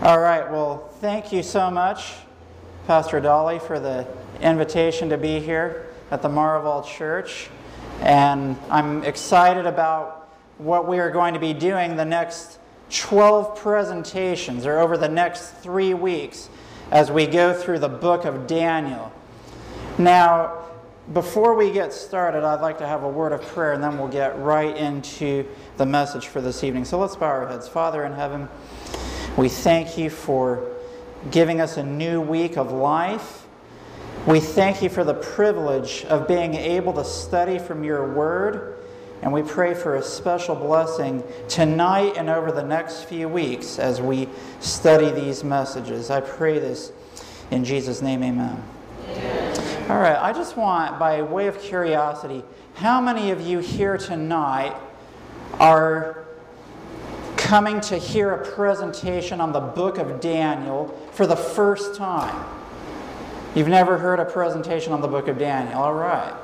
All right, well, thank you so much, Pastor Dolly, for the invitation to be here at the Maraval Church. And I'm excited about what we are going to be doing the next 12 presentations, or over the next three weeks, as we go through the book of Daniel. Now, before we get started, I'd like to have a word of prayer, and then we'll get right into the message for this evening. So let's bow our heads. Father in heaven, we thank you for giving us a new week of life. We thank you for the privilege of being able to study from your word. And we pray for a special blessing tonight and over the next few weeks as we study these messages. I pray this in Jesus' name, amen. amen. All right, I just want, by way of curiosity, how many of you here tonight are coming to hear a presentation on the book of Daniel for the first time. You've never heard a presentation on the book of Daniel. All right.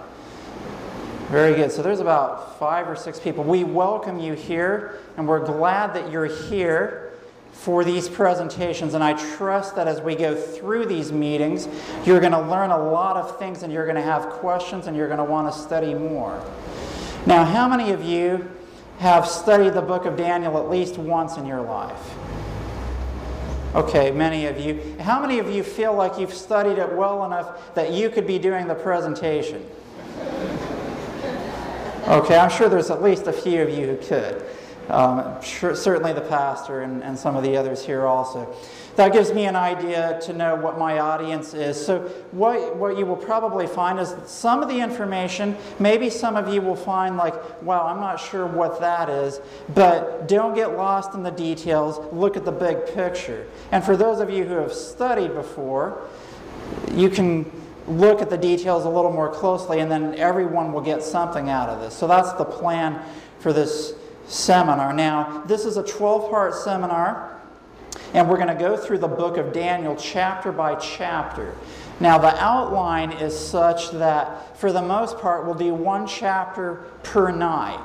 Very good. So there's about five or six people. We welcome you here, and we're glad that you're here for these presentations. And I trust that as we go through these meetings, you're going to learn a lot of things and you're going to have questions and you're going to want to study more. Now, how many of you have studied the book of Daniel at least once in your life? Okay, many of you. How many of you feel like you've studied it well enough that you could be doing the presentation? Okay, I'm sure there's at least a few of you who could. Um, sure, certainly the pastor and, and some of the others here also that gives me an idea to know what my audience is. So, what, what you will probably find is some of the information, maybe some of you will find, like, wow, I'm not sure what that is, but don't get lost in the details. Look at the big picture. And for those of you who have studied before, you can look at the details a little more closely, and then everyone will get something out of this. So, that's the plan for this seminar. Now, this is a 12 part seminar. And we're going to go through the book of Daniel chapter by chapter. Now, the outline is such that, for the most part, we'll do one chapter per night.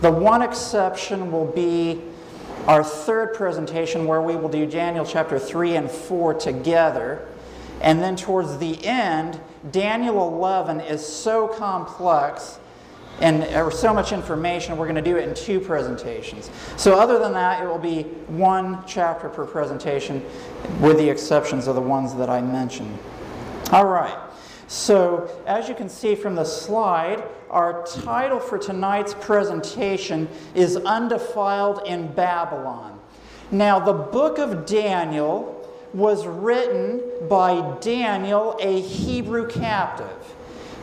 The one exception will be our third presentation, where we will do Daniel chapter 3 and 4 together. And then towards the end, Daniel 11 is so complex and uh, there's so much information, we're going to do it in two presentations. So, other than that, it will be one chapter per presentation, with the exceptions of the ones that I mentioned. All right. So, as you can see from the slide, our title for tonight's presentation is Undefiled in Babylon. Now, the book of Daniel was written by Daniel, a Hebrew captive.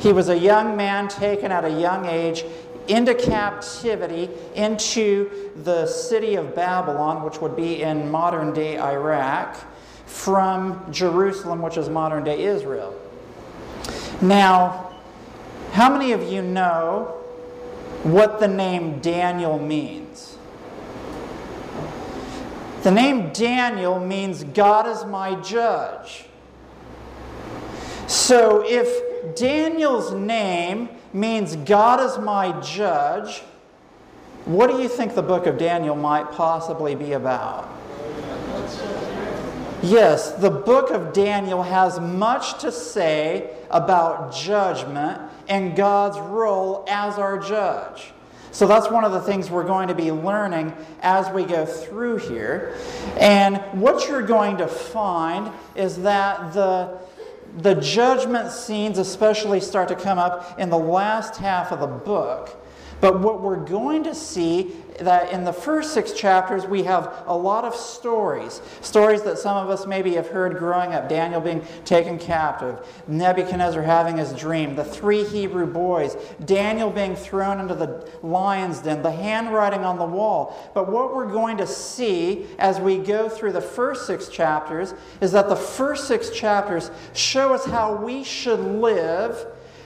He was a young man taken at a young age into captivity into the city of Babylon, which would be in modern day Iraq, from Jerusalem, which is modern day Israel. Now, how many of you know what the name Daniel means? The name Daniel means God is my judge. So if Daniel's name means God is my judge. What do you think the book of Daniel might possibly be about? Yes, the book of Daniel has much to say about judgment and God's role as our judge. So that's one of the things we're going to be learning as we go through here. And what you're going to find is that the the judgment scenes, especially, start to come up in the last half of the book. But what we're going to see that in the first six chapters we have a lot of stories. Stories that some of us maybe have heard growing up. Daniel being taken captive, Nebuchadnezzar having his dream, the three Hebrew boys, Daniel being thrown into the lion's den, the handwriting on the wall. But what we're going to see as we go through the first six chapters is that the first six chapters show us how we should live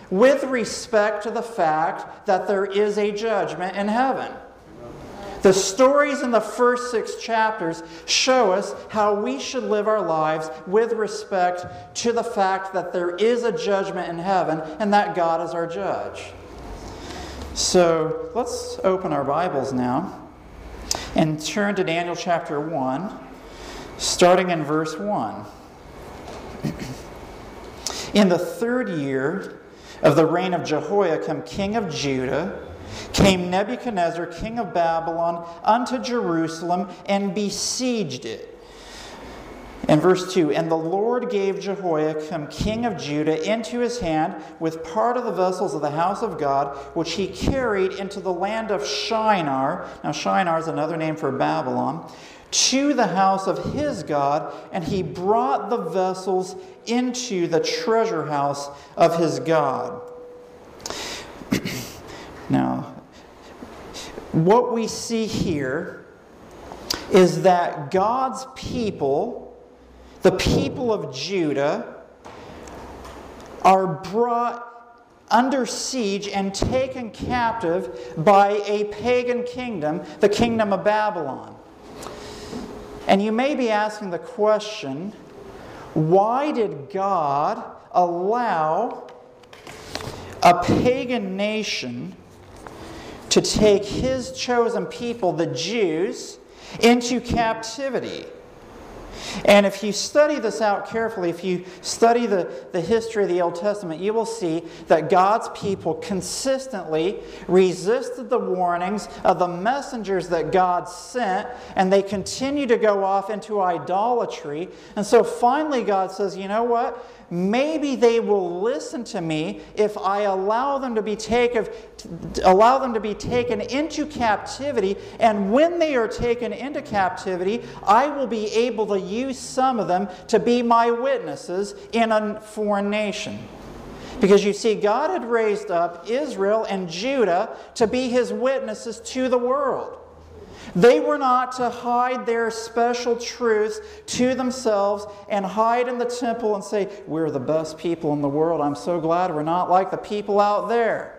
with respect to the fact that there is a judgment in heaven. The stories in the first six chapters show us how we should live our lives with respect to the fact that there is a judgment in heaven and that God is our judge. So let's open our Bibles now and turn to Daniel chapter 1. starting in verse 1. In the third year of the reign of Jehoiakim, king of Judah, came Nebuchadnezzar, king of Babylon, unto Jerusalem and besieged it. In verse 2, and the Lord gave Jehoiakim, king of Judah, into his hand with part of the vessels of the house of God, which he carried into the land of Shinar. Now, Shinar is another name for Babylon to the house of his God, and he brought the vessels into the treasure house of his God. What we see here is that God's people, the people of Judah, are brought under siege and taken captive by a pagan kingdom, the kingdom of Babylon. And you may be asking the question why did God allow a pagan nation to take his chosen people, the Jews, into captivity? And if you study this out carefully, if you study the, the history of the Old Testament, you will see that God's people consistently resisted the warnings of the messengers that God sent, and they continue to go off into idolatry. And so finally, God says, you know what? Maybe they will listen to me if I allow them to be taken, allow them to be taken into captivity. And when they are taken into captivity, I will be able to use some of them to be my witnesses in a foreign nation. Because you see, God had raised up Israel and Judah to be his witnesses to the world. They were not to hide their special truths to themselves and hide in the temple and say, We're the best people in the world. I'm so glad we're not like the people out there.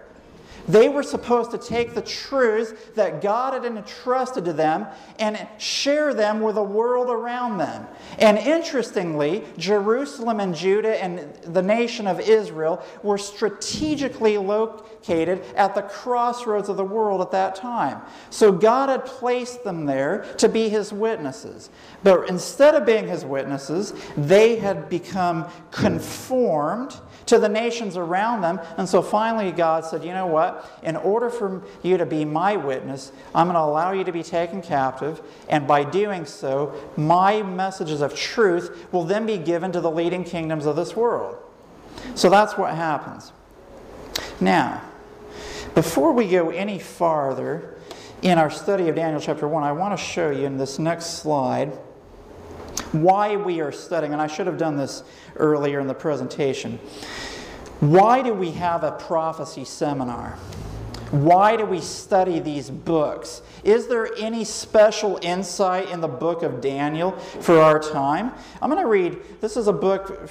They were supposed to take the truths that God had entrusted to them and share them with the world around them. And interestingly, Jerusalem and Judah and the nation of Israel were strategically located at the crossroads of the world at that time. So God had placed them there to be his witnesses. But instead of being his witnesses, they had become conformed to the nations around them. And so finally, God said, You know what? In order for you to be my witness, I'm going to allow you to be taken captive. And by doing so, my messages of truth will then be given to the leading kingdoms of this world. So that's what happens. Now, before we go any farther in our study of Daniel chapter 1, I want to show you in this next slide why we are studying, and I should have done this earlier in the presentation. Why do we have a prophecy seminar? Why do we study these books? Is there any special insight in the book of Daniel for our time? I'm going to read, this is a book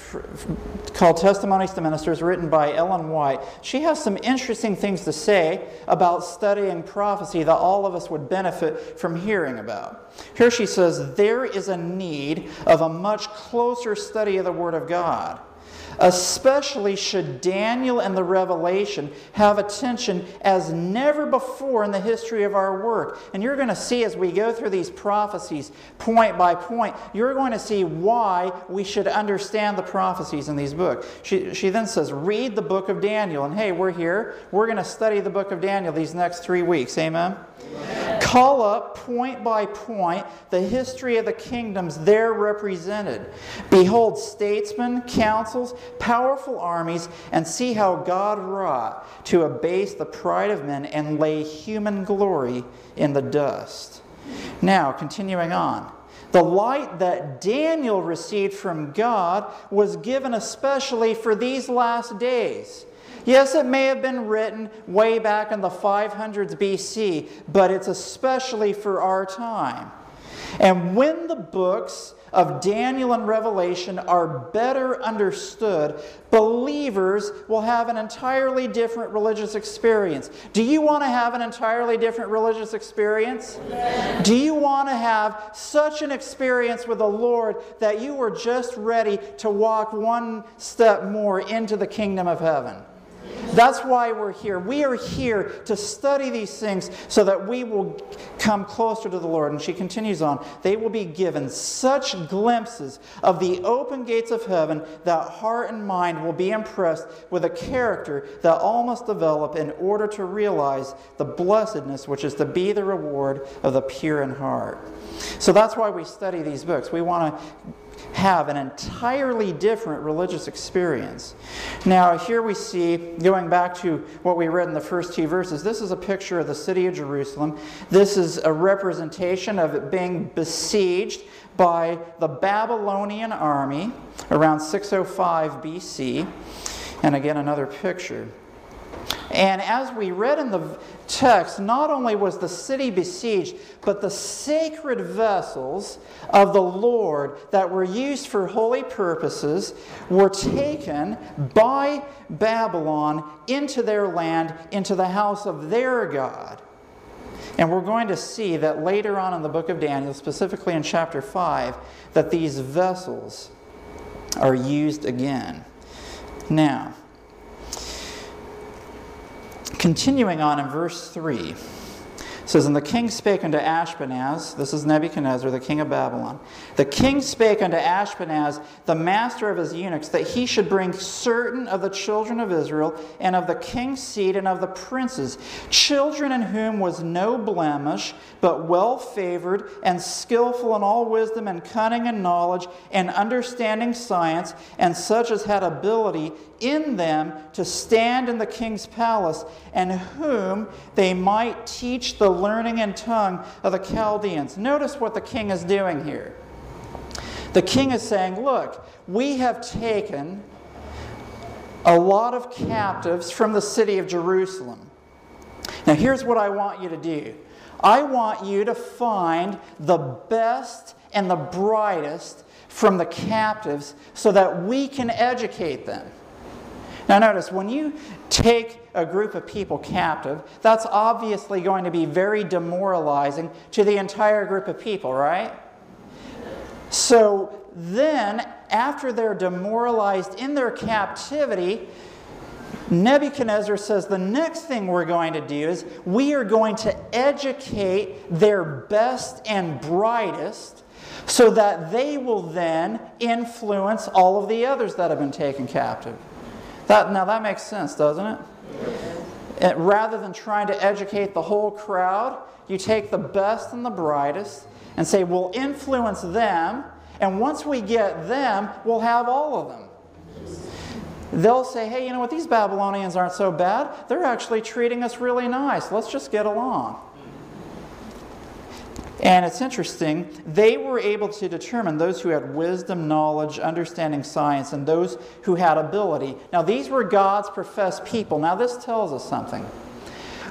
called Testimonies to Ministers, written by Ellen White. She has some interesting things to say about studying prophecy that all of us would benefit from hearing about. Here she says, There is a need of a much closer study of the Word of God. Especially should Daniel and the Revelation have attention as never before in the history of our work. And you're going to see as we go through these prophecies point by point, you're going to see why we should understand the prophecies in these books. She, she then says, Read the book of Daniel. And hey, we're here. We're going to study the book of Daniel these next three weeks. Amen? Amen. Call up point by point the history of the kingdoms there represented. Behold, statesmen, councils, powerful armies, and see how God wrought to abase the pride of men and lay human glory in the dust. Now, continuing on. The light that Daniel received from God was given especially for these last days. Yes, it may have been written way back in the 500s BC, but it's especially for our time. And when the books of Daniel and Revelation are better understood, believers will have an entirely different religious experience. Do you want to have an entirely different religious experience? Do you want to have such an experience with the Lord that you are just ready to walk one step more into the kingdom of heaven? That's why we're here. We are here to study these things so that we will come closer to the Lord. And she continues on they will be given such glimpses of the open gates of heaven that heart and mind will be impressed with a character that all must develop in order to realize the blessedness which is to be the reward of the pure in heart. So that's why we study these books. We want to have an entirely different religious experience. Now, here we see, going back to what we read in the first two verses, this is a picture of the city of Jerusalem. This is a representation of it being besieged by the Babylonian army around 605 BC. And again, another picture. And as we read in the text, not only was the city besieged, but the sacred vessels of the Lord that were used for holy purposes were taken by Babylon into their land, into the house of their God. And we're going to see that later on in the book of Daniel, specifically in chapter 5, that these vessels are used again. Now, Continuing on in verse 3, says, And the king spake unto Ashpenaz, this is Nebuchadnezzar, the king of Babylon. The king spake unto Ashpenaz, the master of his eunuchs, that he should bring certain of the children of Israel, and of the king's seed, and of the princes, children in whom was no blemish, but well favored, and skillful in all wisdom, and cunning and knowledge, and understanding science, and such as had ability in them to stand in the king's palace, and whom they might teach the learning and tongue of the Chaldeans. Notice what the king is doing here. The king is saying, Look, we have taken a lot of captives from the city of Jerusalem. Now, here's what I want you to do I want you to find the best and the brightest from the captives so that we can educate them. Now, notice when you take a group of people captive, that's obviously going to be very demoralizing to the entire group of people, right? So then, after they're demoralized in their captivity, Nebuchadnezzar says the next thing we're going to do is we are going to educate their best and brightest so that they will then influence all of the others that have been taken captive. That, now that makes sense, doesn't it? it? Rather than trying to educate the whole crowd, you take the best and the brightest and say, we'll influence them, and once we get them, we'll have all of them. They'll say, hey, you know what, these Babylonians aren't so bad. They're actually treating us really nice. Let's just get along. And it's interesting, they were able to determine those who had wisdom, knowledge, understanding science, and those who had ability. Now, these were God's professed people. Now, this tells us something.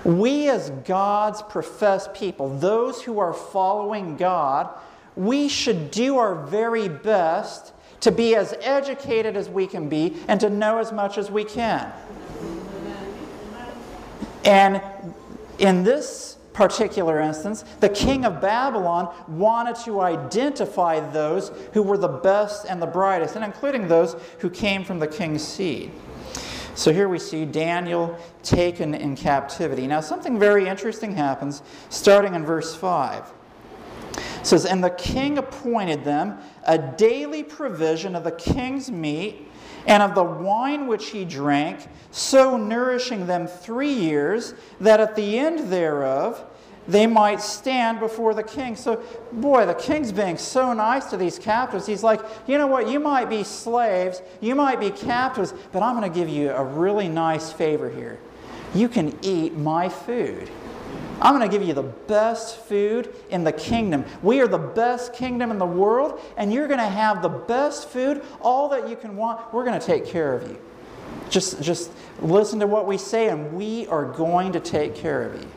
We, as God's professed people, those who are following God, we should do our very best to be as educated as we can be and to know as much as we can. And in this particular instance, the king of Babylon wanted to identify those who were the best and the brightest, and including those who came from the king's seed. So here we see Daniel taken in captivity. Now, something very interesting happens starting in verse 5. It says, And the king appointed them a daily provision of the king's meat and of the wine which he drank, so nourishing them three years, that at the end thereof they might stand before the king. So, boy, the king's being so nice to these captives. He's like, you know what, you might be slaves, you might be captives, but I'm going to give you a really nice favor here. You can eat my food. I'm going to give you the best food in the kingdom. We are the best kingdom in the world, and you're going to have the best food, all that you can want. We're going to take care of you. Just, just listen to what we say, and we are going to take care of you.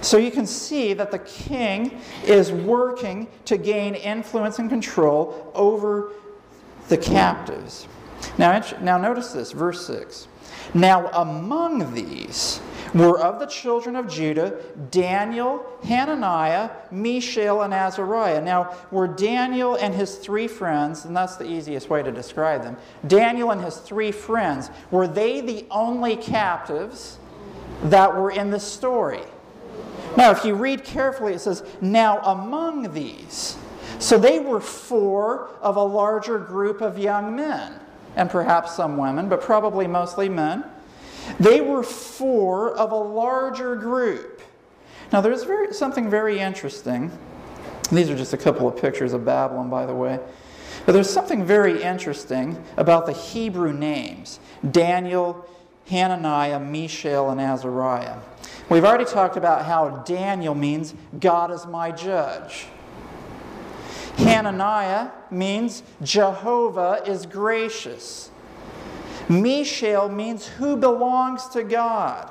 So you can see that the king is working to gain influence and control over the captives. Now, now notice this, verse 6. Now, among these were of the children of Judah Daniel, Hananiah, Mishael, and Azariah. Now, were Daniel and his three friends, and that's the easiest way to describe them, Daniel and his three friends, were they the only captives that were in the story? Now, if you read carefully, it says, Now among these. So they were four of a larger group of young men, and perhaps some women, but probably mostly men. They were four of a larger group. Now, there's very, something very interesting. These are just a couple of pictures of Babylon, by the way. But there's something very interesting about the Hebrew names Daniel, Hananiah, Mishael, and Azariah. We've already talked about how Daniel means God is my judge. Hananiah means Jehovah is gracious. Mishael means who belongs to God.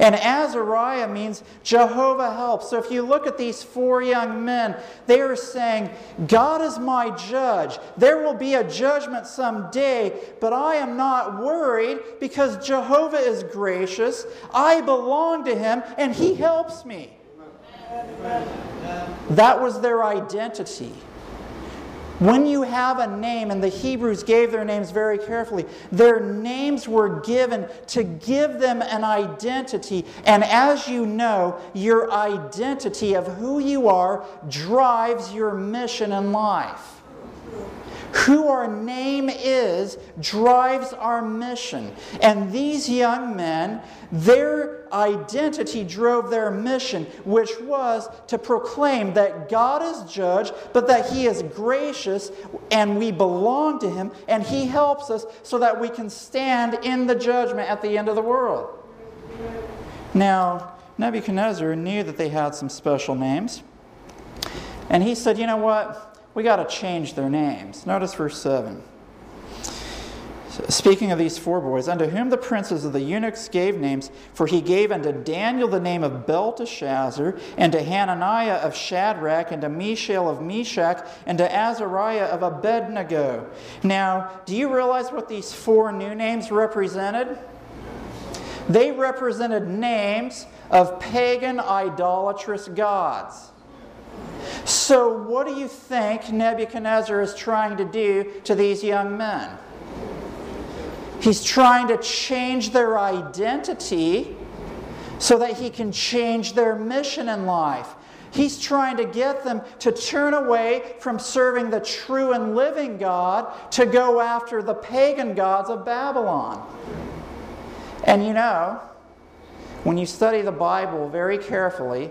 And Azariah means Jehovah helps. So if you look at these four young men, they are saying, God is my judge. There will be a judgment someday, but I am not worried because Jehovah is gracious. I belong to him and he helps me. That was their identity. When you have a name, and the Hebrews gave their names very carefully, their names were given to give them an identity. And as you know, your identity of who you are drives your mission in life. Who our name is drives our mission. And these young men, their identity drove their mission, which was to proclaim that God is judge, but that He is gracious and we belong to Him and He helps us so that we can stand in the judgment at the end of the world. Now, Nebuchadnezzar knew that they had some special names. And he said, You know what? We got to change their names. Notice verse 7. Speaking of these four boys, unto whom the princes of the eunuchs gave names, for he gave unto Daniel the name of Belteshazzar, and to Hananiah of Shadrach, and to Mishael of Meshach, and to Azariah of Abednego. Now, do you realize what these four new names represented? They represented names of pagan idolatrous gods. So, what do you think Nebuchadnezzar is trying to do to these young men? He's trying to change their identity so that he can change their mission in life. He's trying to get them to turn away from serving the true and living God to go after the pagan gods of Babylon. And you know, when you study the Bible very carefully,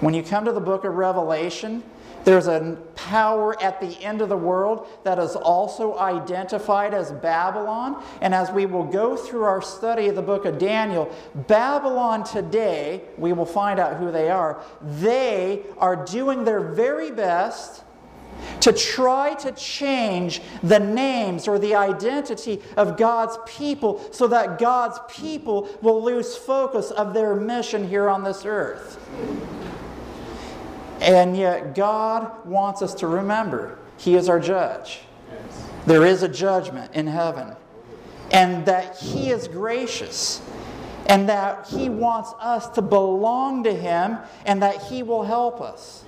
when you come to the book of Revelation, there's a power at the end of the world that is also identified as Babylon. And as we will go through our study of the book of Daniel, Babylon today, we will find out who they are. They are doing their very best to try to change the names or the identity of God's people so that God's people will lose focus of their mission here on this earth. And yet, God wants us to remember He is our judge. There is a judgment in heaven. And that He is gracious. And that He wants us to belong to Him and that He will help us.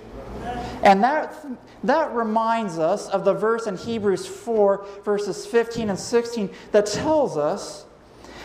And that, that reminds us of the verse in Hebrews 4, verses 15 and 16, that tells us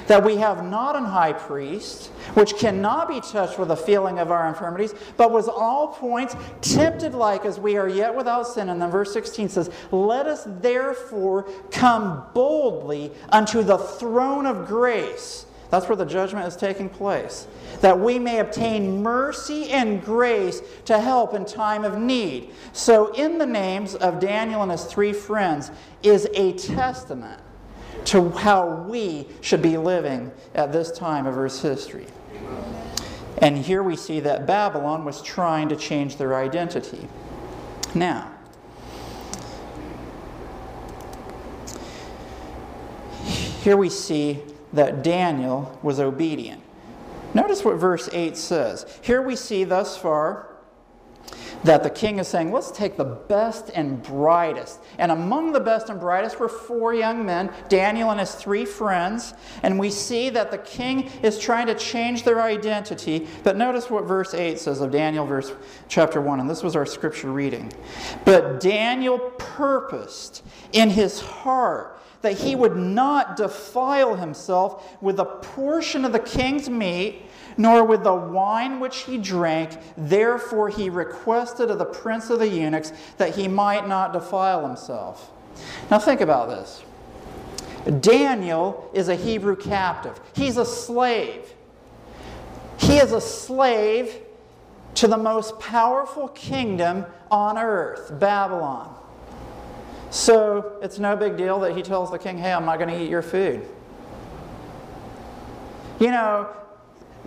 that we have not an high priest, which cannot be touched with the feeling of our infirmities, but was all points tempted like as we are yet without sin. And then verse 16 says, Let us therefore come boldly unto the throne of grace. That's where the judgment is taking place. That we may obtain mercy and grace to help in time of need. So, in the names of Daniel and his three friends is a testament to how we should be living at this time of Earth's history. And here we see that Babylon was trying to change their identity. Now, here we see that Daniel was obedient. Notice what verse 8 says. Here we see thus far that the king is saying, let's take the best and brightest. And among the best and brightest were four young men, Daniel and his three friends. And we see that the king is trying to change their identity. But notice what verse 8 says of Daniel, verse chapter 1. And this was our scripture reading. But Daniel purposed in his heart that he would not defile himself with a portion of the king's meat nor with the wine which he drank. Therefore, he requested of the prince of the eunuchs that he might not defile himself. Now, think about this. Daniel is a Hebrew captive, he's a slave. He is a slave to the most powerful kingdom on earth, Babylon. So it's no big deal that he tells the king, hey, I'm not going to eat your food. You know,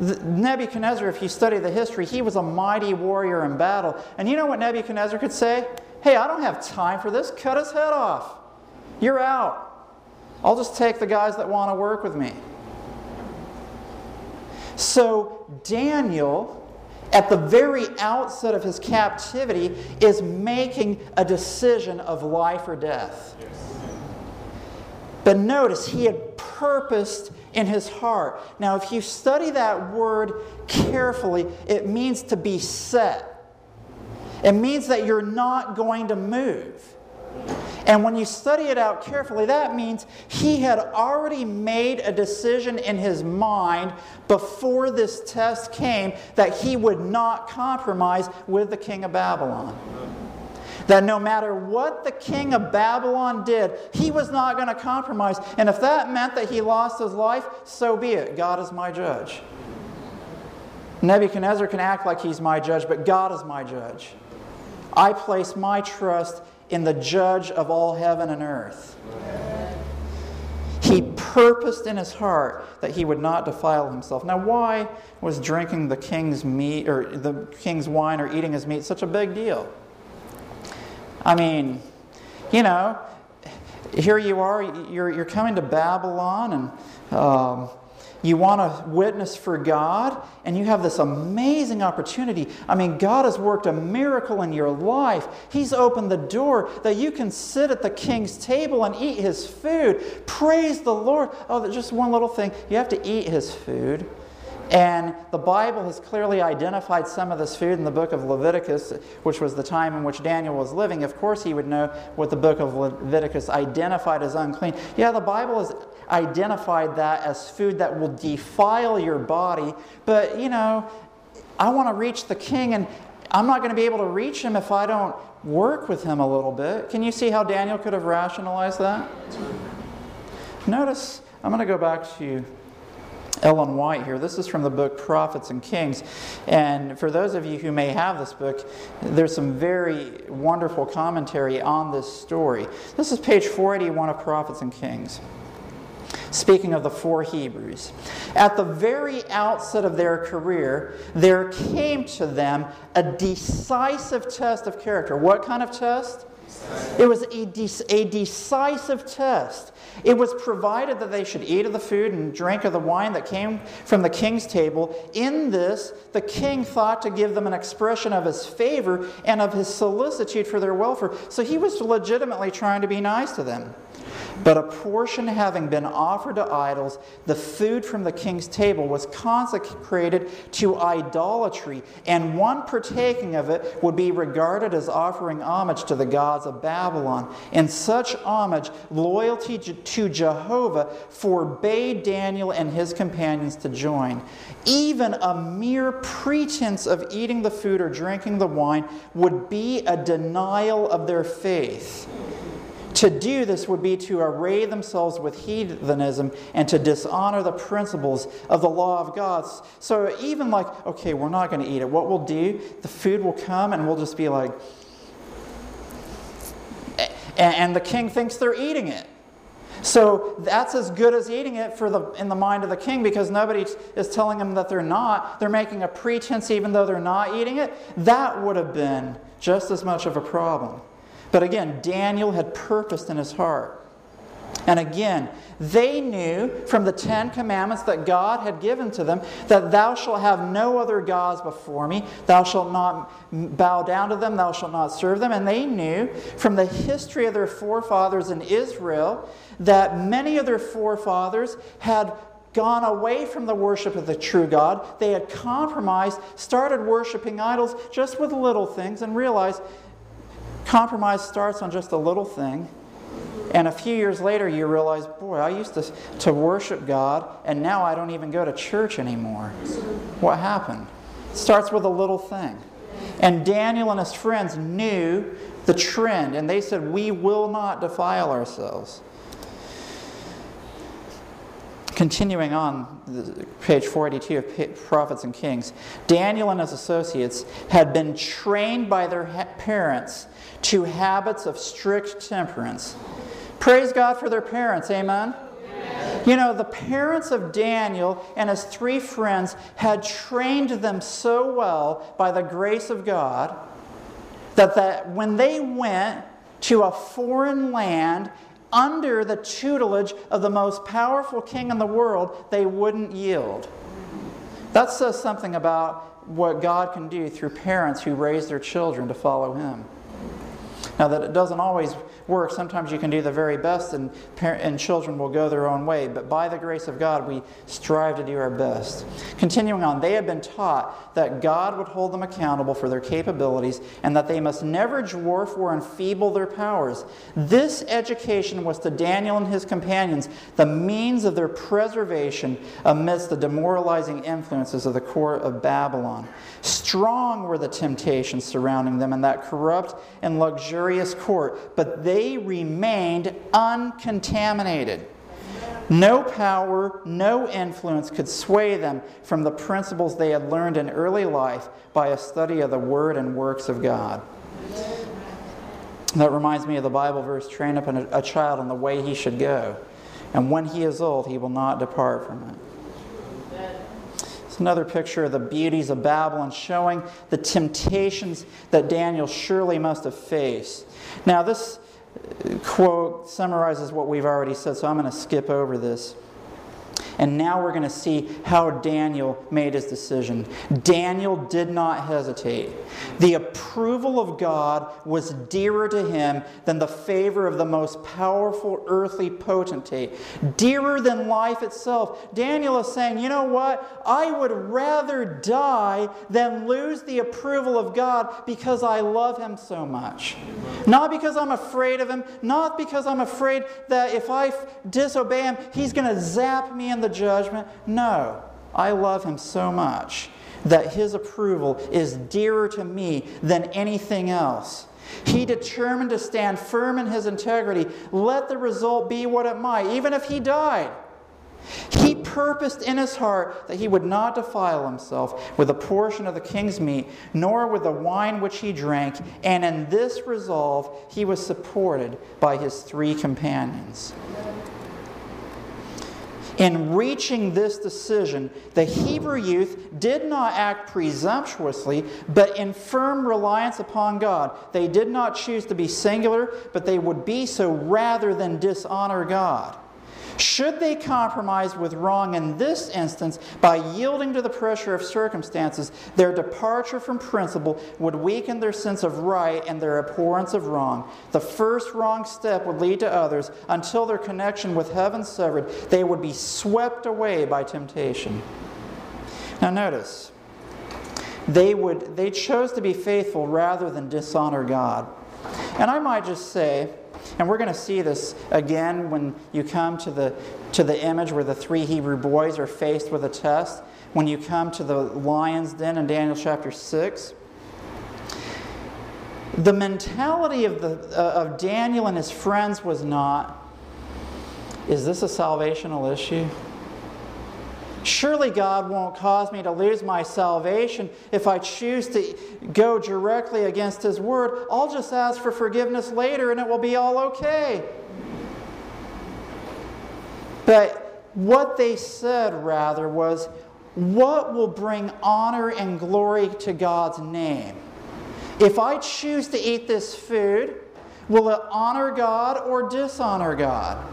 Nebuchadnezzar, if you study the history, he was a mighty warrior in battle. And you know what Nebuchadnezzar could say? Hey, I don't have time for this. Cut his head off. You're out. I'll just take the guys that want to work with me. So, Daniel, at the very outset of his captivity, is making a decision of life or death. But notice, he had purposed in his heart. Now, if you study that word carefully, it means to be set. It means that you're not going to move. And when you study it out carefully, that means he had already made a decision in his mind before this test came that he would not compromise with the king of Babylon. That no matter what the king of Babylon did, he was not going to compromise. And if that meant that he lost his life, so be it. God is my judge. Nebuchadnezzar can act like he's my judge, but God is my judge. I place my trust in the judge of all heaven and earth. He purposed in his heart that he would not defile himself. Now, why was drinking the king's meat or the king's wine or eating his meat such a big deal? I mean, you know, here you are, you're, you're coming to Babylon and um, you want to witness for God, and you have this amazing opportunity. I mean, God has worked a miracle in your life. He's opened the door that you can sit at the king's table and eat his food. Praise the Lord. Oh, just one little thing you have to eat his food. And the Bible has clearly identified some of this food in the book of Leviticus, which was the time in which Daniel was living. Of course, he would know what the book of Leviticus identified as unclean. Yeah, the Bible has identified that as food that will defile your body. But, you know, I want to reach the king, and I'm not going to be able to reach him if I don't work with him a little bit. Can you see how Daniel could have rationalized that? Notice, I'm going to go back to Ellen White here. This is from the book Prophets and Kings. And for those of you who may have this book, there's some very wonderful commentary on this story. This is page 481 of Prophets and Kings. Speaking of the four Hebrews, at the very outset of their career, there came to them a decisive test of character. What kind of test? It was a, de- a decisive test. It was provided that they should eat of the food and drink of the wine that came from the king's table. In this, the king thought to give them an expression of his favor and of his solicitude for their welfare. So he was legitimately trying to be nice to them. But a portion having been offered to idols, the food from the king's table was consecrated to idolatry, and one partaking of it would be regarded as offering homage to the gods of Babylon. In such homage, loyalty to Jehovah forbade Daniel and his companions to join. Even a mere pretense of eating the food or drinking the wine would be a denial of their faith. To do this would be to array themselves with heathenism and to dishonor the principles of the law of God. So, even like, okay, we're not going to eat it, what we'll do, the food will come and we'll just be like, and the king thinks they're eating it. So that's as good as eating it for the, in the mind of the king because nobody is telling them that they're not. They're making a pretense even though they're not eating it. That would have been just as much of a problem. But again, Daniel had purposed in his heart. And again, they knew from the Ten Commandments that God had given to them that thou shalt have no other gods before me, thou shalt not bow down to them, thou shalt not serve them. And they knew from the history of their forefathers in Israel that many of their forefathers had gone away from the worship of the true God. They had compromised, started worshiping idols just with little things, and realized compromise starts on just a little thing and a few years later, you realize, boy, I used to, to worship God, and now I don't even go to church anymore. What happened? It starts with a little thing. And Daniel and his friends knew the trend, and they said, We will not defile ourselves. Continuing on, page 482 of Prophets and Kings, Daniel and his associates had been trained by their parents to habits of strict temperance Praise God for their parents. Amen. You know, the parents of Daniel and his three friends had trained them so well by the grace of God that, that when they went to a foreign land under the tutelage of the most powerful king in the world, they wouldn't yield. That says something about what God can do through parents who raise their children to follow Him. Now, that it doesn't always work, sometimes you can do the very best and, parent, and children will go their own way. But by the grace of God, we strive to do our best. Continuing on, they had been taught that God would hold them accountable for their capabilities and that they must never dwarf or enfeeble their powers. This education was to Daniel and his companions the means of their preservation amidst the demoralizing influences of the court of Babylon. Strong were the temptations surrounding them in that corrupt and luxurious court, but they remained uncontaminated. No power, no influence could sway them from the principles they had learned in early life by a study of the Word and works of God. That reminds me of the Bible verse train up a child in the way he should go, and when he is old, he will not depart from it It's another picture of the beauties of Babylon, showing the temptations that Daniel surely must have faced. Now, this quote summarizes what we've already said, so I'm going to skip over this. And now we're going to see how Daniel made his decision. Daniel did not hesitate. The approval of God was dearer to him than the favor of the most powerful earthly potentate, dearer than life itself. Daniel is saying, you know what? I would rather die than lose the approval of God because I love him so much. Not because I'm afraid of him, not because I'm afraid that if I disobey him, he's going to zap me in the judgment. No, I love him so much that his approval is dearer to me than anything else. He determined to stand firm in his integrity, let the result be what it might, even if he died. He purposed in his heart that he would not defile himself with a portion of the king's meat, nor with the wine which he drank, and in this resolve he was supported by his three companions. In reaching this decision, the Hebrew youth did not act presumptuously, but in firm reliance upon God. They did not choose to be singular, but they would be so rather than dishonor God. Should they compromise with wrong in this instance by yielding to the pressure of circumstances, their departure from principle would weaken their sense of right and their abhorrence of wrong. The first wrong step would lead to others until their connection with heaven severed. They would be swept away by temptation. Now, notice, they, would, they chose to be faithful rather than dishonor God. And I might just say, and we're going to see this again when you come to the, to the image where the three Hebrew boys are faced with a test. When you come to the lion's den in Daniel chapter 6. The mentality of, the, uh, of Daniel and his friends was not, is this a salvational issue? Surely God won't cause me to lose my salvation if I choose to go directly against His word. I'll just ask for forgiveness later and it will be all okay. But what they said, rather, was what will bring honor and glory to God's name? If I choose to eat this food, will it honor God or dishonor God?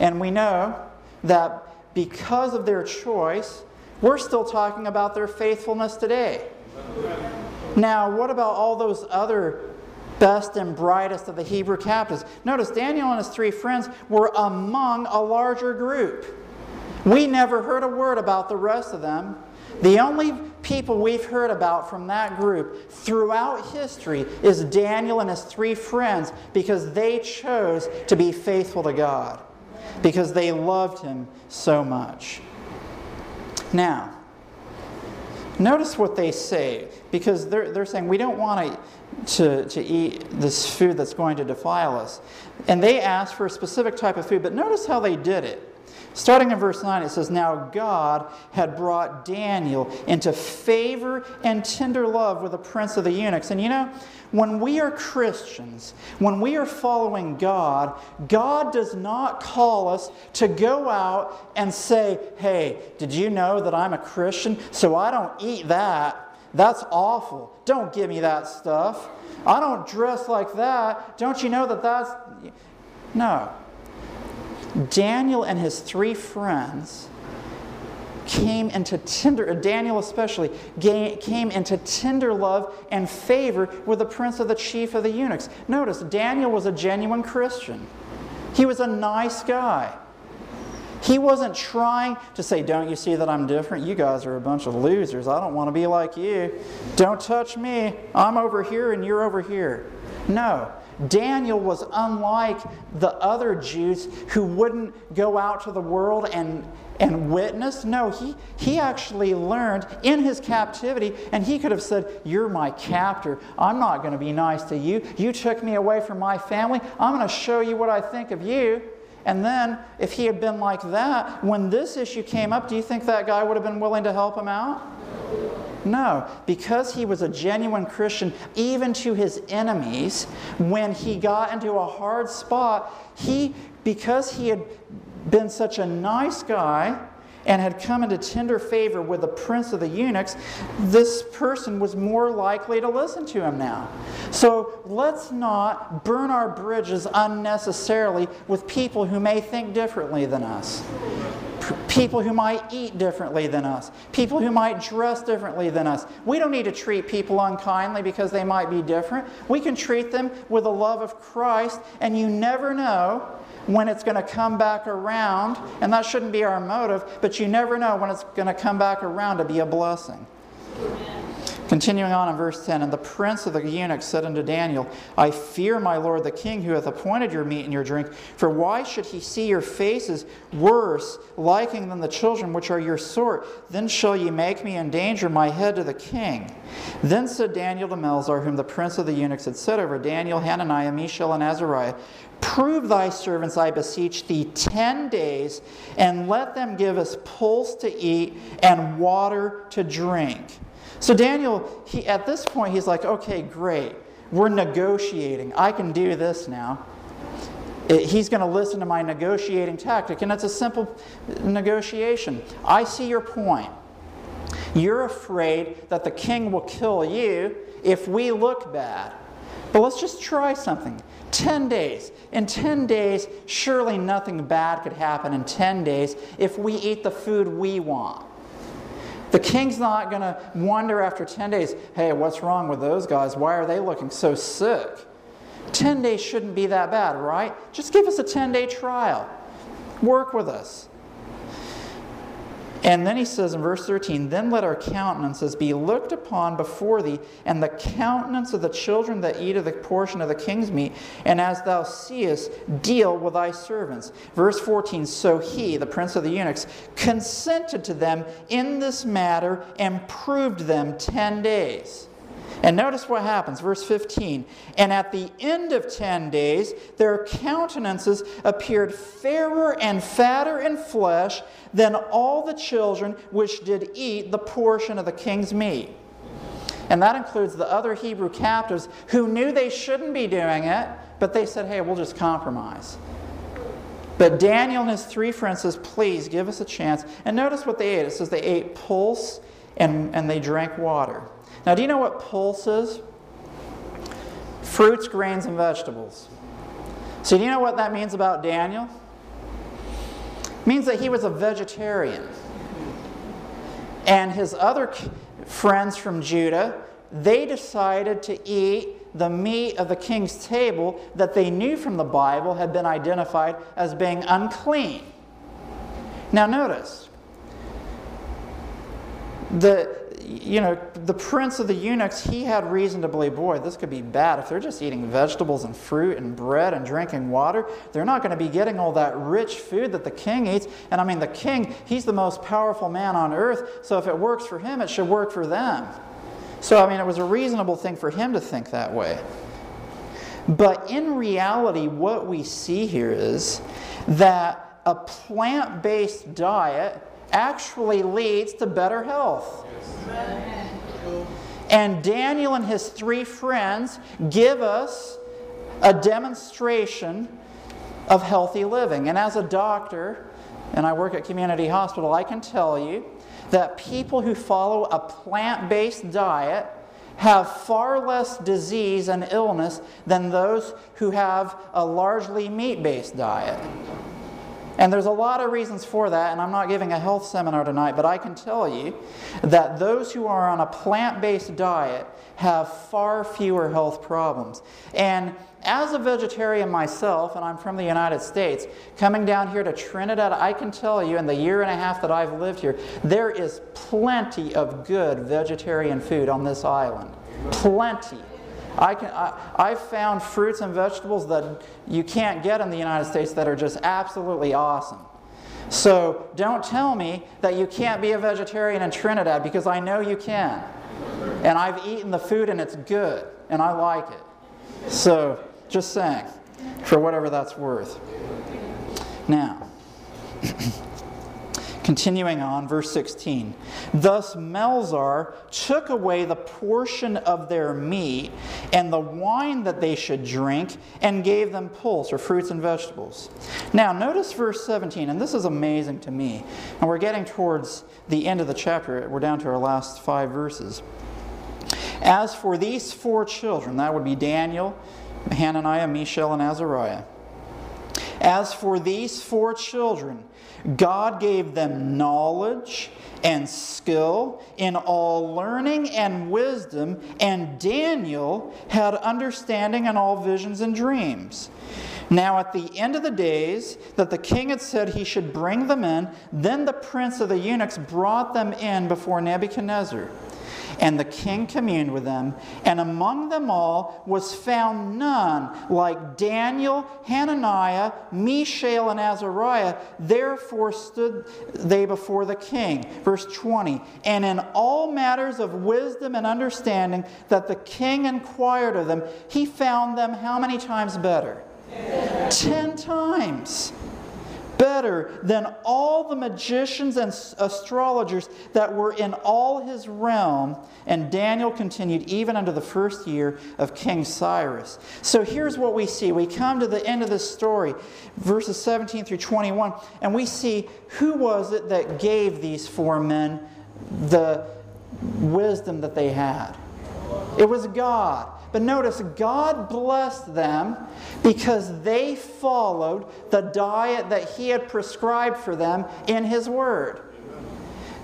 And we know that because of their choice, we're still talking about their faithfulness today. Now, what about all those other best and brightest of the Hebrew captives? Notice Daniel and his three friends were among a larger group. We never heard a word about the rest of them. The only people we've heard about from that group throughout history is Daniel and his three friends because they chose to be faithful to God, because they loved him so much. Now, notice what they say, because they're, they're saying, we don't want to, to eat this food that's going to defile us. And they asked for a specific type of food, but notice how they did it. Starting in verse 9, it says, Now God had brought Daniel into favor and tender love with the prince of the eunuchs. And you know, when we are Christians, when we are following God, God does not call us to go out and say, Hey, did you know that I'm a Christian? So I don't eat that. That's awful. Don't give me that stuff. I don't dress like that. Don't you know that that's. No. Daniel and his three friends came into tender, Daniel especially, came into tender love and favor with the prince of the chief of the eunuchs. Notice, Daniel was a genuine Christian. He was a nice guy. He wasn't trying to say, Don't you see that I'm different? You guys are a bunch of losers. I don't want to be like you. Don't touch me. I'm over here and you're over here. No. Daniel was unlike the other Jews who wouldn't go out to the world and, and witness. No, he, he actually learned in his captivity, and he could have said, You're my captor. I'm not going to be nice to you. You took me away from my family. I'm going to show you what I think of you. And then, if he had been like that, when this issue came up, do you think that guy would have been willing to help him out? No, because he was a genuine Christian, even to his enemies, when he got into a hard spot, he, because he had been such a nice guy and had come into tender favor with the prince of the eunuchs, this person was more likely to listen to him now. So let's not burn our bridges unnecessarily with people who may think differently than us people who might eat differently than us, people who might dress differently than us. We don't need to treat people unkindly because they might be different. We can treat them with the love of Christ, and you never know when it's going to come back around, and that shouldn't be our motive, but you never know when it's going to come back around to be a blessing. Continuing on in verse 10, and the prince of the eunuchs said unto Daniel, I fear my lord the king, who hath appointed your meat and your drink. For why should he see your faces worse, liking than the children which are your sort? Then shall ye make me endanger my head to the king. Then said Daniel to Melzar, whom the prince of the eunuchs had set over Daniel, Hananiah, Mishael, and Azariah, Prove thy servants, I beseech thee, ten days, and let them give us pulse to eat and water to drink. So Daniel, he, at this point, he's like, okay, great. We're negotiating. I can do this now. It, he's going to listen to my negotiating tactic, and it's a simple negotiation. I see your point. You're afraid that the king will kill you if we look bad. But let's just try something. 10 days. In 10 days, surely nothing bad could happen in 10 days if we eat the food we want. The king's not going to wonder after 10 days, hey, what's wrong with those guys? Why are they looking so sick? 10 days shouldn't be that bad, right? Just give us a 10 day trial. Work with us. And then he says in verse 13, Then let our countenances be looked upon before thee, and the countenance of the children that eat of the portion of the king's meat, and as thou seest, deal with thy servants. Verse 14, So he, the prince of the eunuchs, consented to them in this matter and proved them ten days. And notice what happens, verse 15. And at the end of 10 days, their countenances appeared fairer and fatter in flesh than all the children which did eat the portion of the king's meat. And that includes the other Hebrew captives who knew they shouldn't be doing it, but they said, hey, we'll just compromise. But Daniel and his three friends says, please give us a chance. And notice what they ate. It says they ate pulse and, and they drank water. Now, do you know what pulse is? Fruits, grains, and vegetables. So, do you know what that means about Daniel? means that he was a vegetarian. And his other friends from Judah, they decided to eat the meat of the king's table that they knew from the Bible had been identified as being unclean. Now, notice, the, you know, the prince of the eunuchs, he had reason to believe, boy, this could be bad. If they're just eating vegetables and fruit and bread and drinking water, they're not going to be getting all that rich food that the king eats. And I mean, the king, he's the most powerful man on earth, so if it works for him, it should work for them. So, I mean, it was a reasonable thing for him to think that way. But in reality, what we see here is that a plant based diet actually leads to better health. And Daniel and his three friends give us a demonstration of healthy living. And as a doctor, and I work at Community Hospital, I can tell you that people who follow a plant based diet have far less disease and illness than those who have a largely meat based diet. And there's a lot of reasons for that, and I'm not giving a health seminar tonight, but I can tell you that those who are on a plant based diet have far fewer health problems. And as a vegetarian myself, and I'm from the United States, coming down here to Trinidad, I can tell you in the year and a half that I've lived here, there is plenty of good vegetarian food on this island. Plenty. I can, I, I've found fruits and vegetables that you can't get in the United States that are just absolutely awesome. So don't tell me that you can't be a vegetarian in Trinidad because I know you can. And I've eaten the food and it's good and I like it. So just saying, for whatever that's worth. Now, Continuing on, verse 16. Thus Melzar took away the portion of their meat and the wine that they should drink and gave them pulse, or fruits and vegetables. Now, notice verse 17, and this is amazing to me. And we're getting towards the end of the chapter, we're down to our last five verses. As for these four children, that would be Daniel, Hananiah, Mishael, and Azariah. As for these four children, God gave them knowledge and skill in all learning and wisdom, and Daniel had understanding in all visions and dreams. Now, at the end of the days that the king had said he should bring them in, then the prince of the eunuchs brought them in before Nebuchadnezzar. And the king communed with them, and among them all was found none like Daniel, Hananiah, Mishael, and Azariah. Therefore stood they before the king. Verse 20. And in all matters of wisdom and understanding that the king inquired of them, he found them how many times better? Ten times better than all the magicians and astrologers that were in all his realm. And Daniel continued even unto the first year of King Cyrus. So here's what we see. We come to the end of this story, verses 17 through 21, and we see who was it that gave these four men the wisdom that they had. It was God. But notice, God blessed them because they followed the diet that He had prescribed for them in His Word.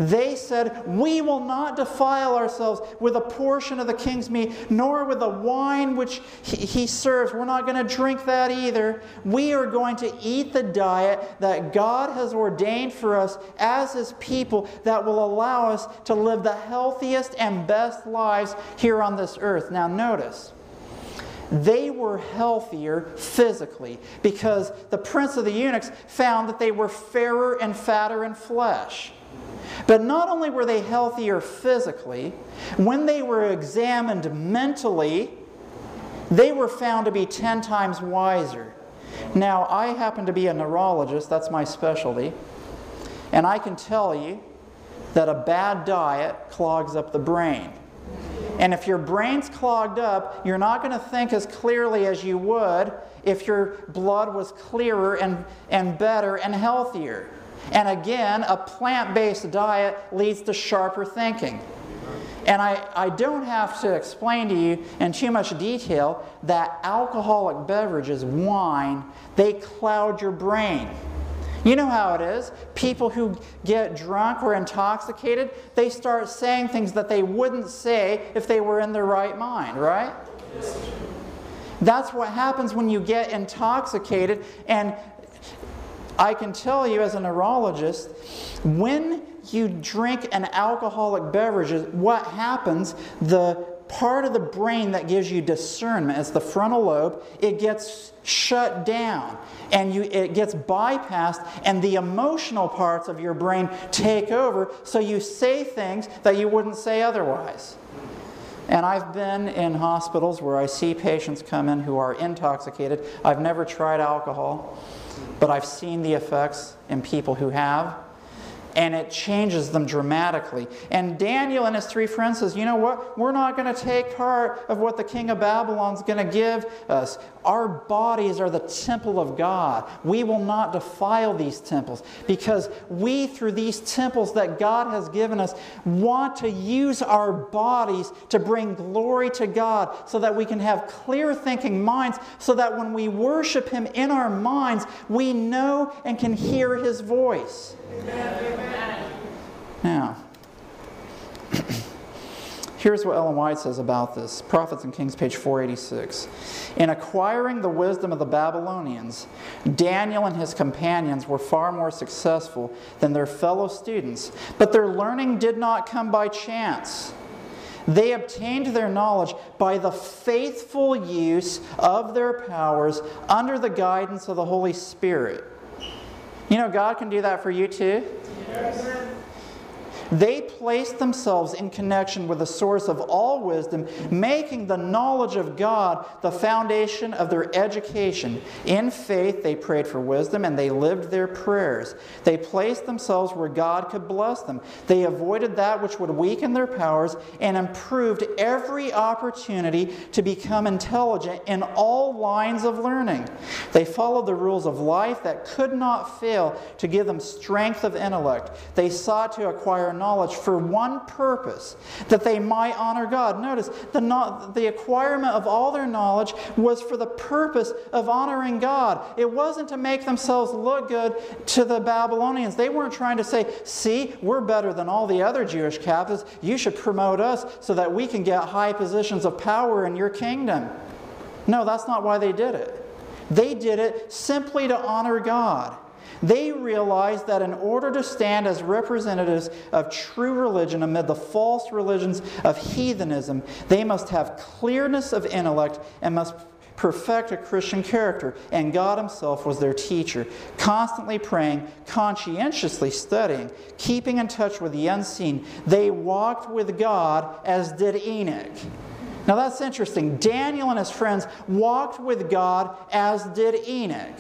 They said, We will not defile ourselves with a portion of the king's meat, nor with the wine which he, serves. We're not going to drink that either. We are going to eat the diet that God has ordained for us as his people that will allow us to live the healthiest and best lives here on this earth. Now, notice they were healthier physically because the prince of the eunuchs found that they were fairer and fatter in flesh. But not only were they healthier physically, when they were examined mentally, they were found to be 10 times wiser. Now, I happen to be a neurologist, that's my specialty, and I can tell you that a bad diet clogs up the brain. And if your brain's clogged up, you're not going to think as clearly as you would if your blood was clearer and, and better and healthier. And again, a plant based diet leads to sharper thinking. And I, I don't have to explain to you in too much detail that alcoholic beverages, wine, they cloud your brain. You know how it is. People who get drunk or intoxicated, they start saying things that they wouldn't say if they were in their right mind, right? That's what happens when you get intoxicated. And I can tell you, as a neurologist, when you drink an alcoholic beverage, what happens, the part of the brain that gives you discernment is the frontal lobe it gets shut down and you, it gets bypassed and the emotional parts of your brain take over so you say things that you wouldn't say otherwise and i've been in hospitals where i see patients come in who are intoxicated. I've never tried alcohol but i've seen the effects in people who have and it changes them dramatically. And Daniel and his three friends says, "You know what? We're not going to take part of what the king of Babylon's going to give us. Our bodies are the temple of God. We will not defile these temples because we through these temples that God has given us want to use our bodies to bring glory to God so that we can have clear thinking minds so that when we worship him in our minds, we know and can hear his voice." Now, here's what Ellen White says about this Prophets and Kings, page 486. In acquiring the wisdom of the Babylonians, Daniel and his companions were far more successful than their fellow students, but their learning did not come by chance. They obtained their knowledge by the faithful use of their powers under the guidance of the Holy Spirit. You know, God can do that for you too. Yes. They placed themselves in connection with the source of all wisdom, making the knowledge of God the foundation of their education. In faith, they prayed for wisdom and they lived their prayers. They placed themselves where God could bless them. They avoided that which would weaken their powers and improved every opportunity to become intelligent in all lines of learning. They followed the rules of life that could not fail to give them strength of intellect. They sought to acquire knowledge for one purpose, that they might honor God. Notice, the, the acquirement of all their knowledge was for the purpose of honoring God. It wasn't to make themselves look good to the Babylonians. They weren't trying to say, see, we're better than all the other Jewish captives. You should promote us so that we can get high positions of power in your kingdom. No, that's not why they did it. They did it simply to honor God. They realized that in order to stand as representatives of true religion amid the false religions of heathenism, they must have clearness of intellect and must perfect a Christian character. And God Himself was their teacher, constantly praying, conscientiously studying, keeping in touch with the unseen. They walked with God as did Enoch. Now that's interesting. Daniel and his friends walked with God as did Enoch.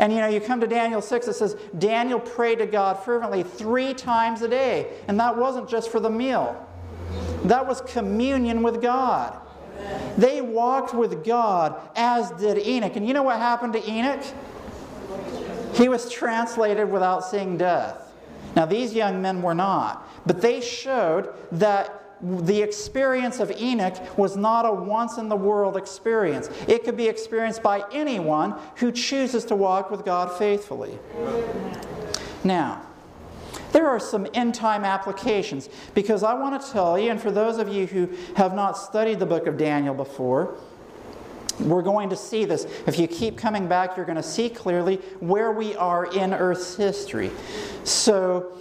And you know, you come to Daniel 6, it says, Daniel prayed to God fervently three times a day. And that wasn't just for the meal, that was communion with God. They walked with God, as did Enoch. And you know what happened to Enoch? He was translated without seeing death. Now, these young men were not, but they showed that the experience of Enoch was not a once in the world experience. It could be experienced by anyone who chooses to walk with God faithfully. Now, there are some end time applications because I want to tell you, and for those of you who have not studied the book of Daniel before, we're going to see this. If you keep coming back, you're going to see clearly where we are in Earth's history. So,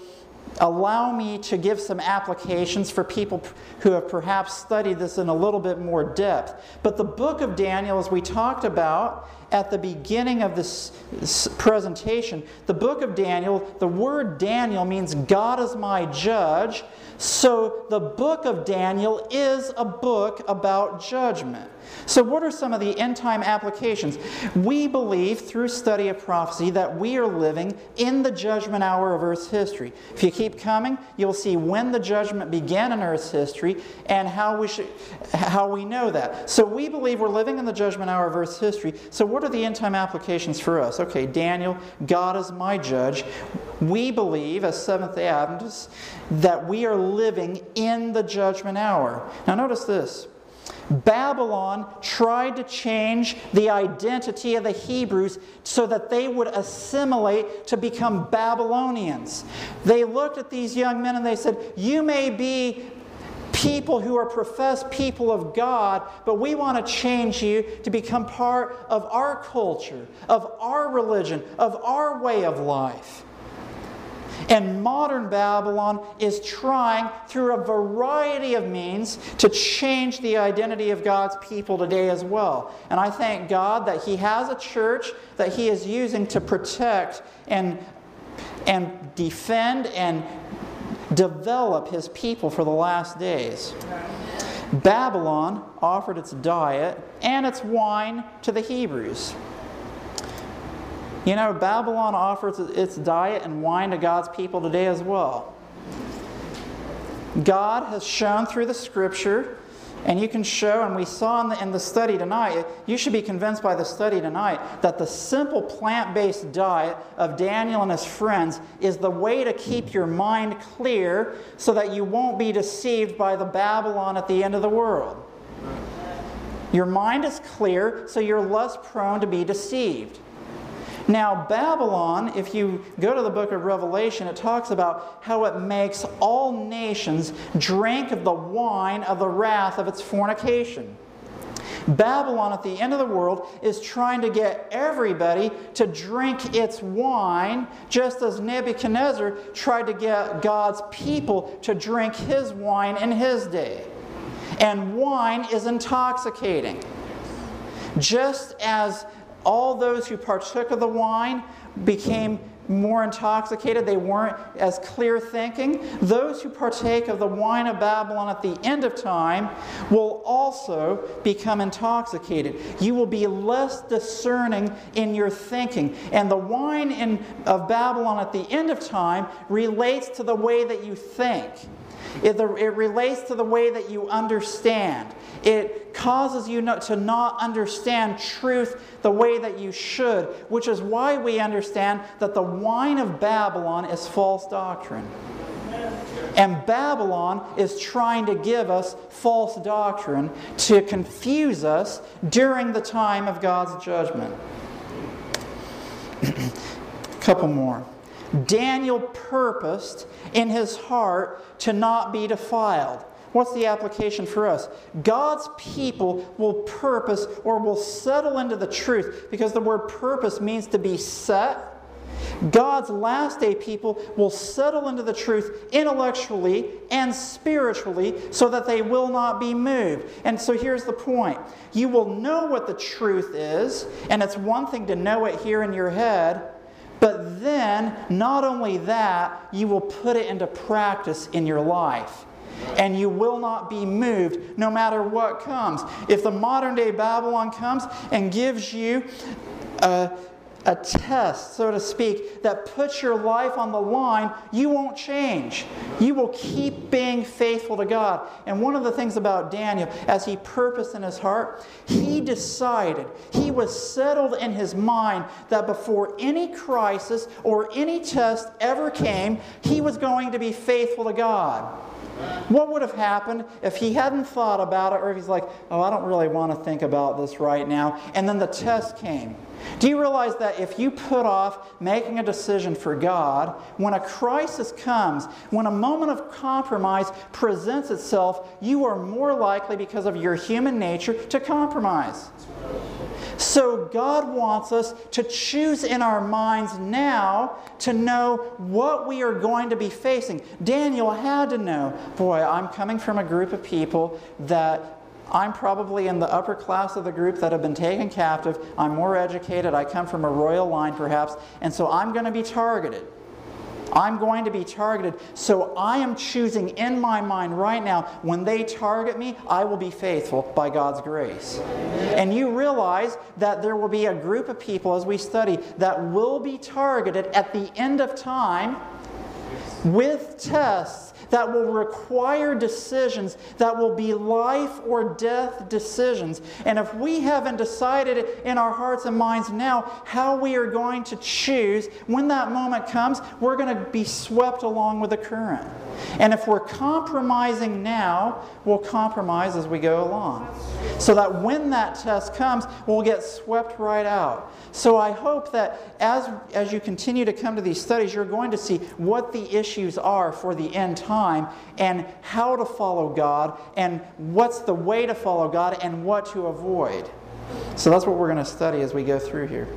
allow me to give some applications for people who have perhaps studied this in a little bit more depth. But the book of Daniel, as we talked about at the beginning of this presentation, the book of Daniel, the word Daniel means God is my judge. So the book of Daniel is a book about judgment. So, what are some of the end time applications? We believe through study of prophecy that we are living in the judgment hour of Earth's history. If you keep coming, you'll see when the judgment began in Earth's history and how we, should, how we know that. So, we believe we're living in the judgment hour of Earth's history. So, what are the end time applications for us? Okay, Daniel, God is my judge. We believe, as Seventh day Adventists, that we are living in the judgment hour. Now, notice this. Babylon tried to change the identity of the Hebrews so that they would assimilate to become Babylonians. They looked at these young men and they said, You may be people who are professed people of God, but we want to change you to become part of our culture, of our religion, of our way of life. And modern Babylon is trying, through a variety of means, to change the identity of God's people today as well. And I thank God that He has a church that He is using to protect and, and defend and develop His people for the last days. Babylon offered its diet and its wine to the Hebrews. You know, Babylon offers its diet and wine to God's people today as well. God has shown through the scripture, and you can show, and we saw in the, in the study tonight, you should be convinced by the study tonight that the simple plant based diet of Daniel and his friends is the way to keep your mind clear so that you won't be deceived by the Babylon at the end of the world. Your mind is clear, so you're less prone to be deceived. Now, Babylon, if you go to the book of Revelation, it talks about how it makes all nations drink of the wine of the wrath of its fornication. Babylon at the end of the world is trying to get everybody to drink its wine, just as Nebuchadnezzar tried to get God's people to drink his wine in his day. And wine is intoxicating. Just as all those who partook of the wine became more intoxicated. They weren't as clear thinking. Those who partake of the wine of Babylon at the end of time will also become intoxicated. You will be less discerning in your thinking. And the wine in, of Babylon at the end of time relates to the way that you think. It, it relates to the way that you understand. It causes you not, to not understand truth the way that you should, which is why we understand that the wine of Babylon is false doctrine. And Babylon is trying to give us false doctrine to confuse us during the time of God's judgment. A couple more. Daniel purposed in his heart to not be defiled. What's the application for us? God's people will purpose or will settle into the truth because the word purpose means to be set. God's last day people will settle into the truth intellectually and spiritually so that they will not be moved. And so here's the point you will know what the truth is, and it's one thing to know it here in your head. But then, not only that, you will put it into practice in your life. And you will not be moved no matter what comes. If the modern day Babylon comes and gives you a, a test, so to speak, that puts your life on the line, you won't change. You will keep being faithful to God. And one of the things about Daniel, as he purposed in his heart, he decided, he was settled in his mind that before any crisis or any test ever came, he was going to be faithful to God. What would have happened if he hadn't thought about it, or if he's like, oh, I don't really want to think about this right now, and then the test came? Do you realize that if you put off making a decision for God, when a crisis comes, when a moment of compromise presents itself, you are more likely, because of your human nature, to compromise? So God wants us to choose in our minds now to know what we are going to be facing. Daniel had to know, boy, I'm coming from a group of people that I'm probably in the upper class of the group that have been taken captive. I'm more educated. I come from a royal line, perhaps. And so I'm going to be targeted. I'm going to be targeted. So I am choosing in my mind right now, when they target me, I will be faithful by God's grace. And you realize that there will be a group of people as we study that will be targeted at the end of time with tests that will require decisions that will be life or death decisions. And if we haven't decided in our hearts and minds now how we are going to choose, when that moment comes, we're going to be swept along with the current. And if we're compromising now, we'll compromise as we go along. So that when that test comes, we'll get swept right out. So I hope that as, as you continue to come to these studies, you're going to see what the issues are for the end time and how to follow God and what's the way to follow God and what to avoid. So that's what we're going to study as we go through here.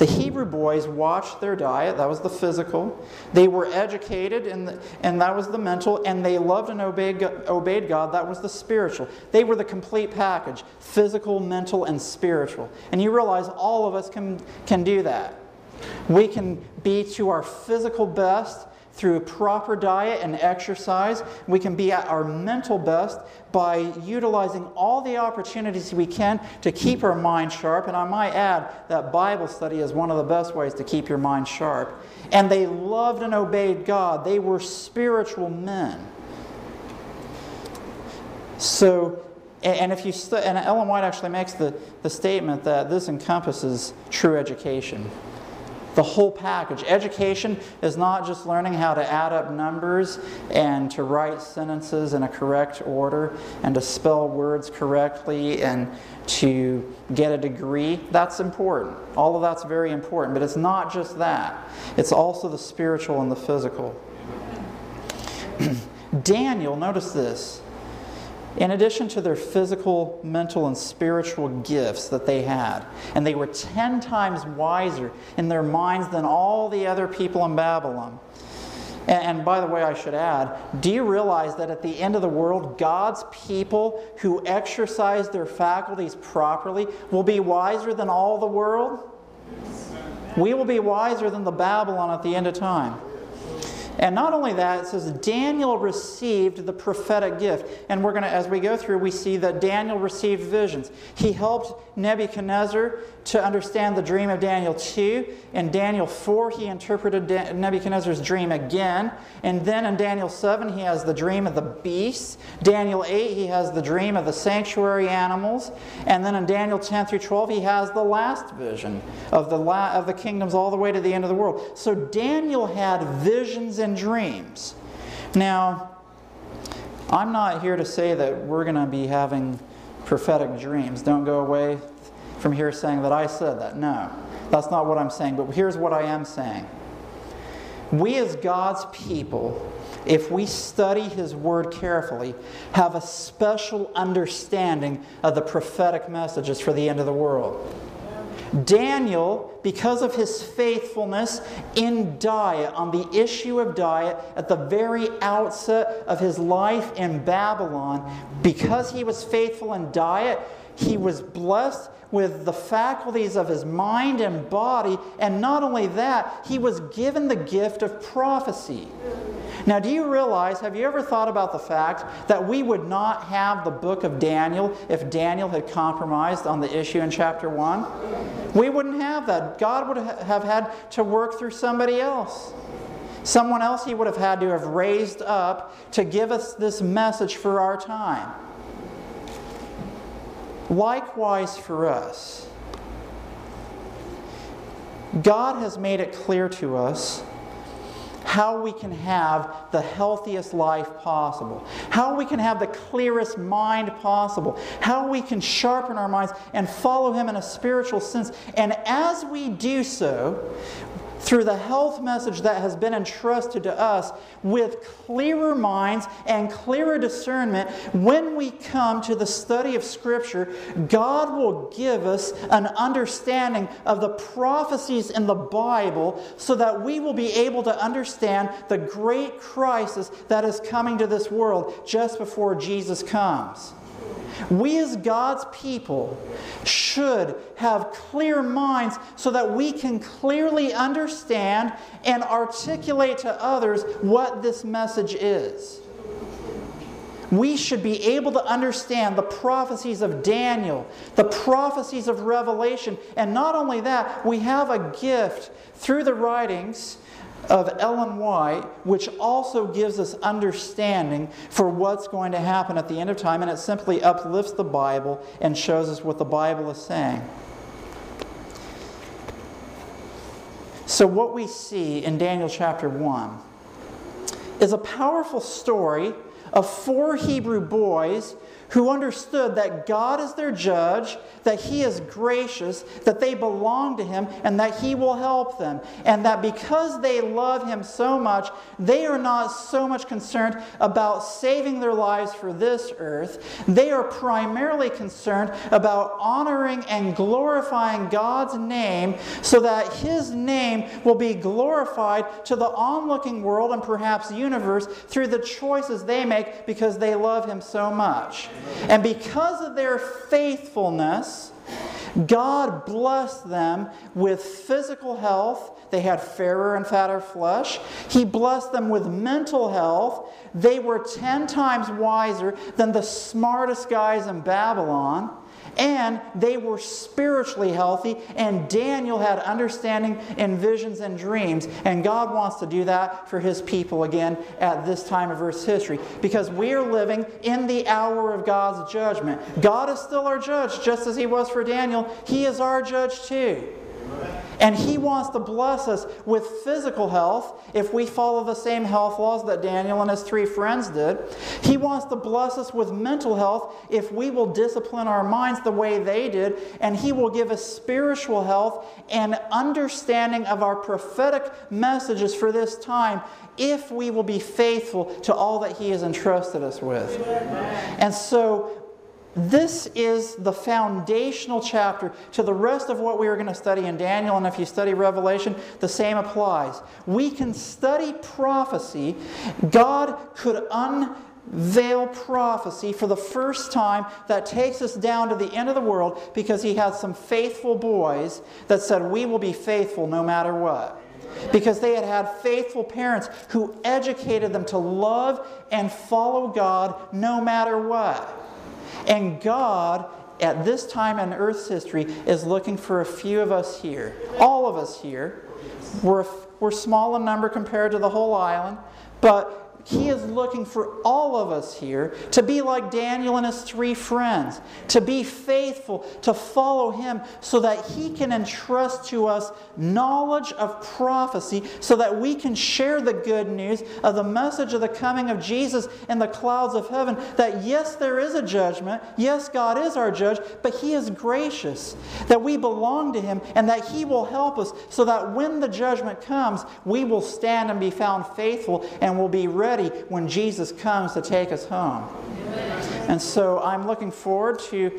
The Hebrew boys watched their diet, that was the physical. They were educated, and, and that was the mental. And they loved and obeyed, obeyed God, that was the spiritual. They were the complete package physical, mental, and spiritual. And you realize all of us can, can do that. We can be to our physical best through proper diet and exercise. We can be at our mental best by utilizing all the opportunities we can to keep our mind sharp. And I might add that Bible study is one of the best ways to keep your mind sharp. And they loved and obeyed God, they were spiritual men. So, and if you stu- and Ellen White actually makes the, the statement that this encompasses true education the whole package. Education is not just learning how to add up numbers and to write sentences in a correct order and to spell words correctly and to get a degree. That's important. All of that's very important, but it's not just that, it's also the spiritual and the physical. Daniel, notice this. In addition to their physical, mental, and spiritual gifts that they had, and they were 10 times wiser in their minds than all the other people in Babylon. And, and, by the way, I should add, do you realize that at the end of the world, God's people who exercise their faculties properly will be wiser than all the world? We will be wiser than the Babylon at the end of time. And not only that, it says Daniel received the prophetic gift. And we're going to, as we go through, we see that Daniel received visions. He helped Nebuchadnezzar to understand the dream of Daniel 2. In Daniel 4, he interpreted Nebuchadnezzar's dream again. And then in Daniel 7, he has the dream of the beasts. Daniel 8, he has the dream of the sanctuary animals. And then in Daniel 10 through 12, he has the last vision of the, la- of the kingdoms all the way to the end of the world. So Daniel had visions and dreams. Now, I'm not here to say that we're going to be having prophetic dreams. Don't go away from here saying that I said that. No, that's not what I'm saying. But here's what I am saying. We, as God's people, if we study His Word carefully, have a special understanding of the prophetic messages for the end of the world. Daniel, because of his faithfulness in diet, on the issue of diet, at the very outset of his life in Babylon, because he was faithful in diet, he was blessed with the faculties of his mind and body. And not only that, he was given the gift of prophecy. Now, do you realize, have you ever thought about the fact that we would not have the book of Daniel if Daniel had compromised on the issue in chapter 1? We wouldn't have that. God would have had to work through somebody else. Someone else he would have had to have raised up to give us this message for our time. Likewise for us, God has made it clear to us how we can have the healthiest life possible, how we can have the clearest mind possible, how we can sharpen our minds and follow Him in a spiritual sense. And as we do so, through the health message that has been entrusted to us with clearer minds and clearer discernment, when we come to the study of Scripture, God will give us an understanding of the prophecies in the Bible so that we will be able to understand the great crisis that is coming to this world just before Jesus comes. We, as God's people, should have clear minds so that we can clearly understand and articulate to others what this message is. We should be able to understand the prophecies of Daniel, the prophecies of Revelation, and not only that, we have a gift through the writings of Ellen White, which also gives us understanding for what's going to happen at the end of time, and it simply uplifts the Bible and shows us what the Bible is saying. So, what we see in Daniel chapter 1 is a powerful story of four Hebrew boys who understood that God is their judge, that He is gracious, that they belong to Him, and that He will help them. And that because they love Him so much, they are not so much concerned about saving their lives for this earth. They are primarily concerned about honoring and glorifying God's name so that His name will be glorified to the onlooking world and perhaps universe through the choices they make because they love Him so much. And because of their faithfulness, God blessed them with physical health. They had fairer and fatter flesh. He blessed them with mental health. They were 10 times wiser than the smartest guys in Babylon and they were spiritually healthy, and Daniel had understanding and visions and dreams. And God wants to do that for his people again at this time of Earth's history because we are living in the hour of God's judgment. God is still our judge, just as he was for Daniel. He is our judge too. And He wants to bless us with physical health if we follow the same health laws that Daniel and his three friends did. He wants to bless us with mental health if we will discipline our minds the way they did. And He will give us spiritual health and understanding of our prophetic messages for this time if we will be faithful to all that He has entrusted us with. And so this is the foundational chapter to the rest of what we are going to study in Daniel, and if you study Revelation, the same applies. We can study prophecy. God could unveil prophecy for the first time that takes us down to the end of the world because He had some faithful boys that said, We will be faithful no matter what because they had had faithful parents who educated them to love and follow God no matter what. And God, at this time in Earth's history, is looking for a few of us here. All of us here. We're, we're small in number compared to the whole island, but he is looking for all of us here to be like Daniel and his three friends, to be faithful, to follow him, so that he can entrust to us knowledge of prophecy, so that we can share the good news of the message of the coming of Jesus in the clouds of heaven. That yes, there is a judgment, yes, God is our judge, but he is gracious, that we belong to him, and that he will help us, so that when the judgment comes, we will stand and be found faithful and will be ready ready when Jesus comes to take us home. And so I'm looking forward to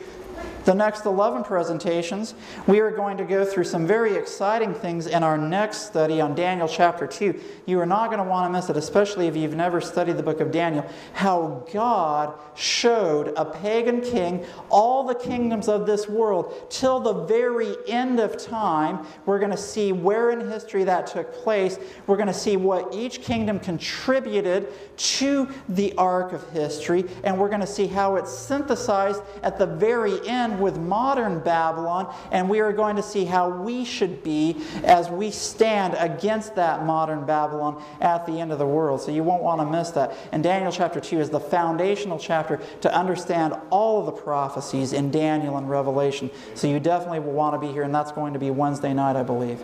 the next 11 presentations, we are going to go through some very exciting things in our next study on Daniel chapter 2. You are not going to want to miss it, especially if you've never studied the book of Daniel, how God showed a pagan king all the kingdoms of this world till the very end of time. We're going to see where in history that took place. We're going to see what each kingdom contributed to the arc of history, and we're going to see how it's synthesized at the very end with modern Babylon, and we are going to see how we should be as we stand against that modern Babylon at the end of the world. So you won't want to miss that. And Daniel chapter 2 is the foundational chapter to understand all of the prophecies in Daniel and Revelation. So you definitely will want to be here, and that's going to be Wednesday night, I believe.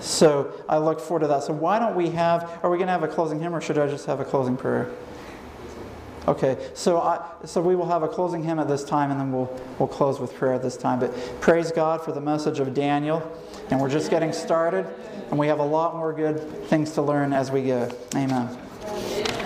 So I look forward to that. So why don't we have, are we going to have a closing hymn, or should I just have a closing prayer? Okay, so I, so we will have a closing hymn at this time, and then we'll we'll close with prayer at this time. But praise God for the message of Daniel, and we're just getting started, and we have a lot more good things to learn as we go. Amen.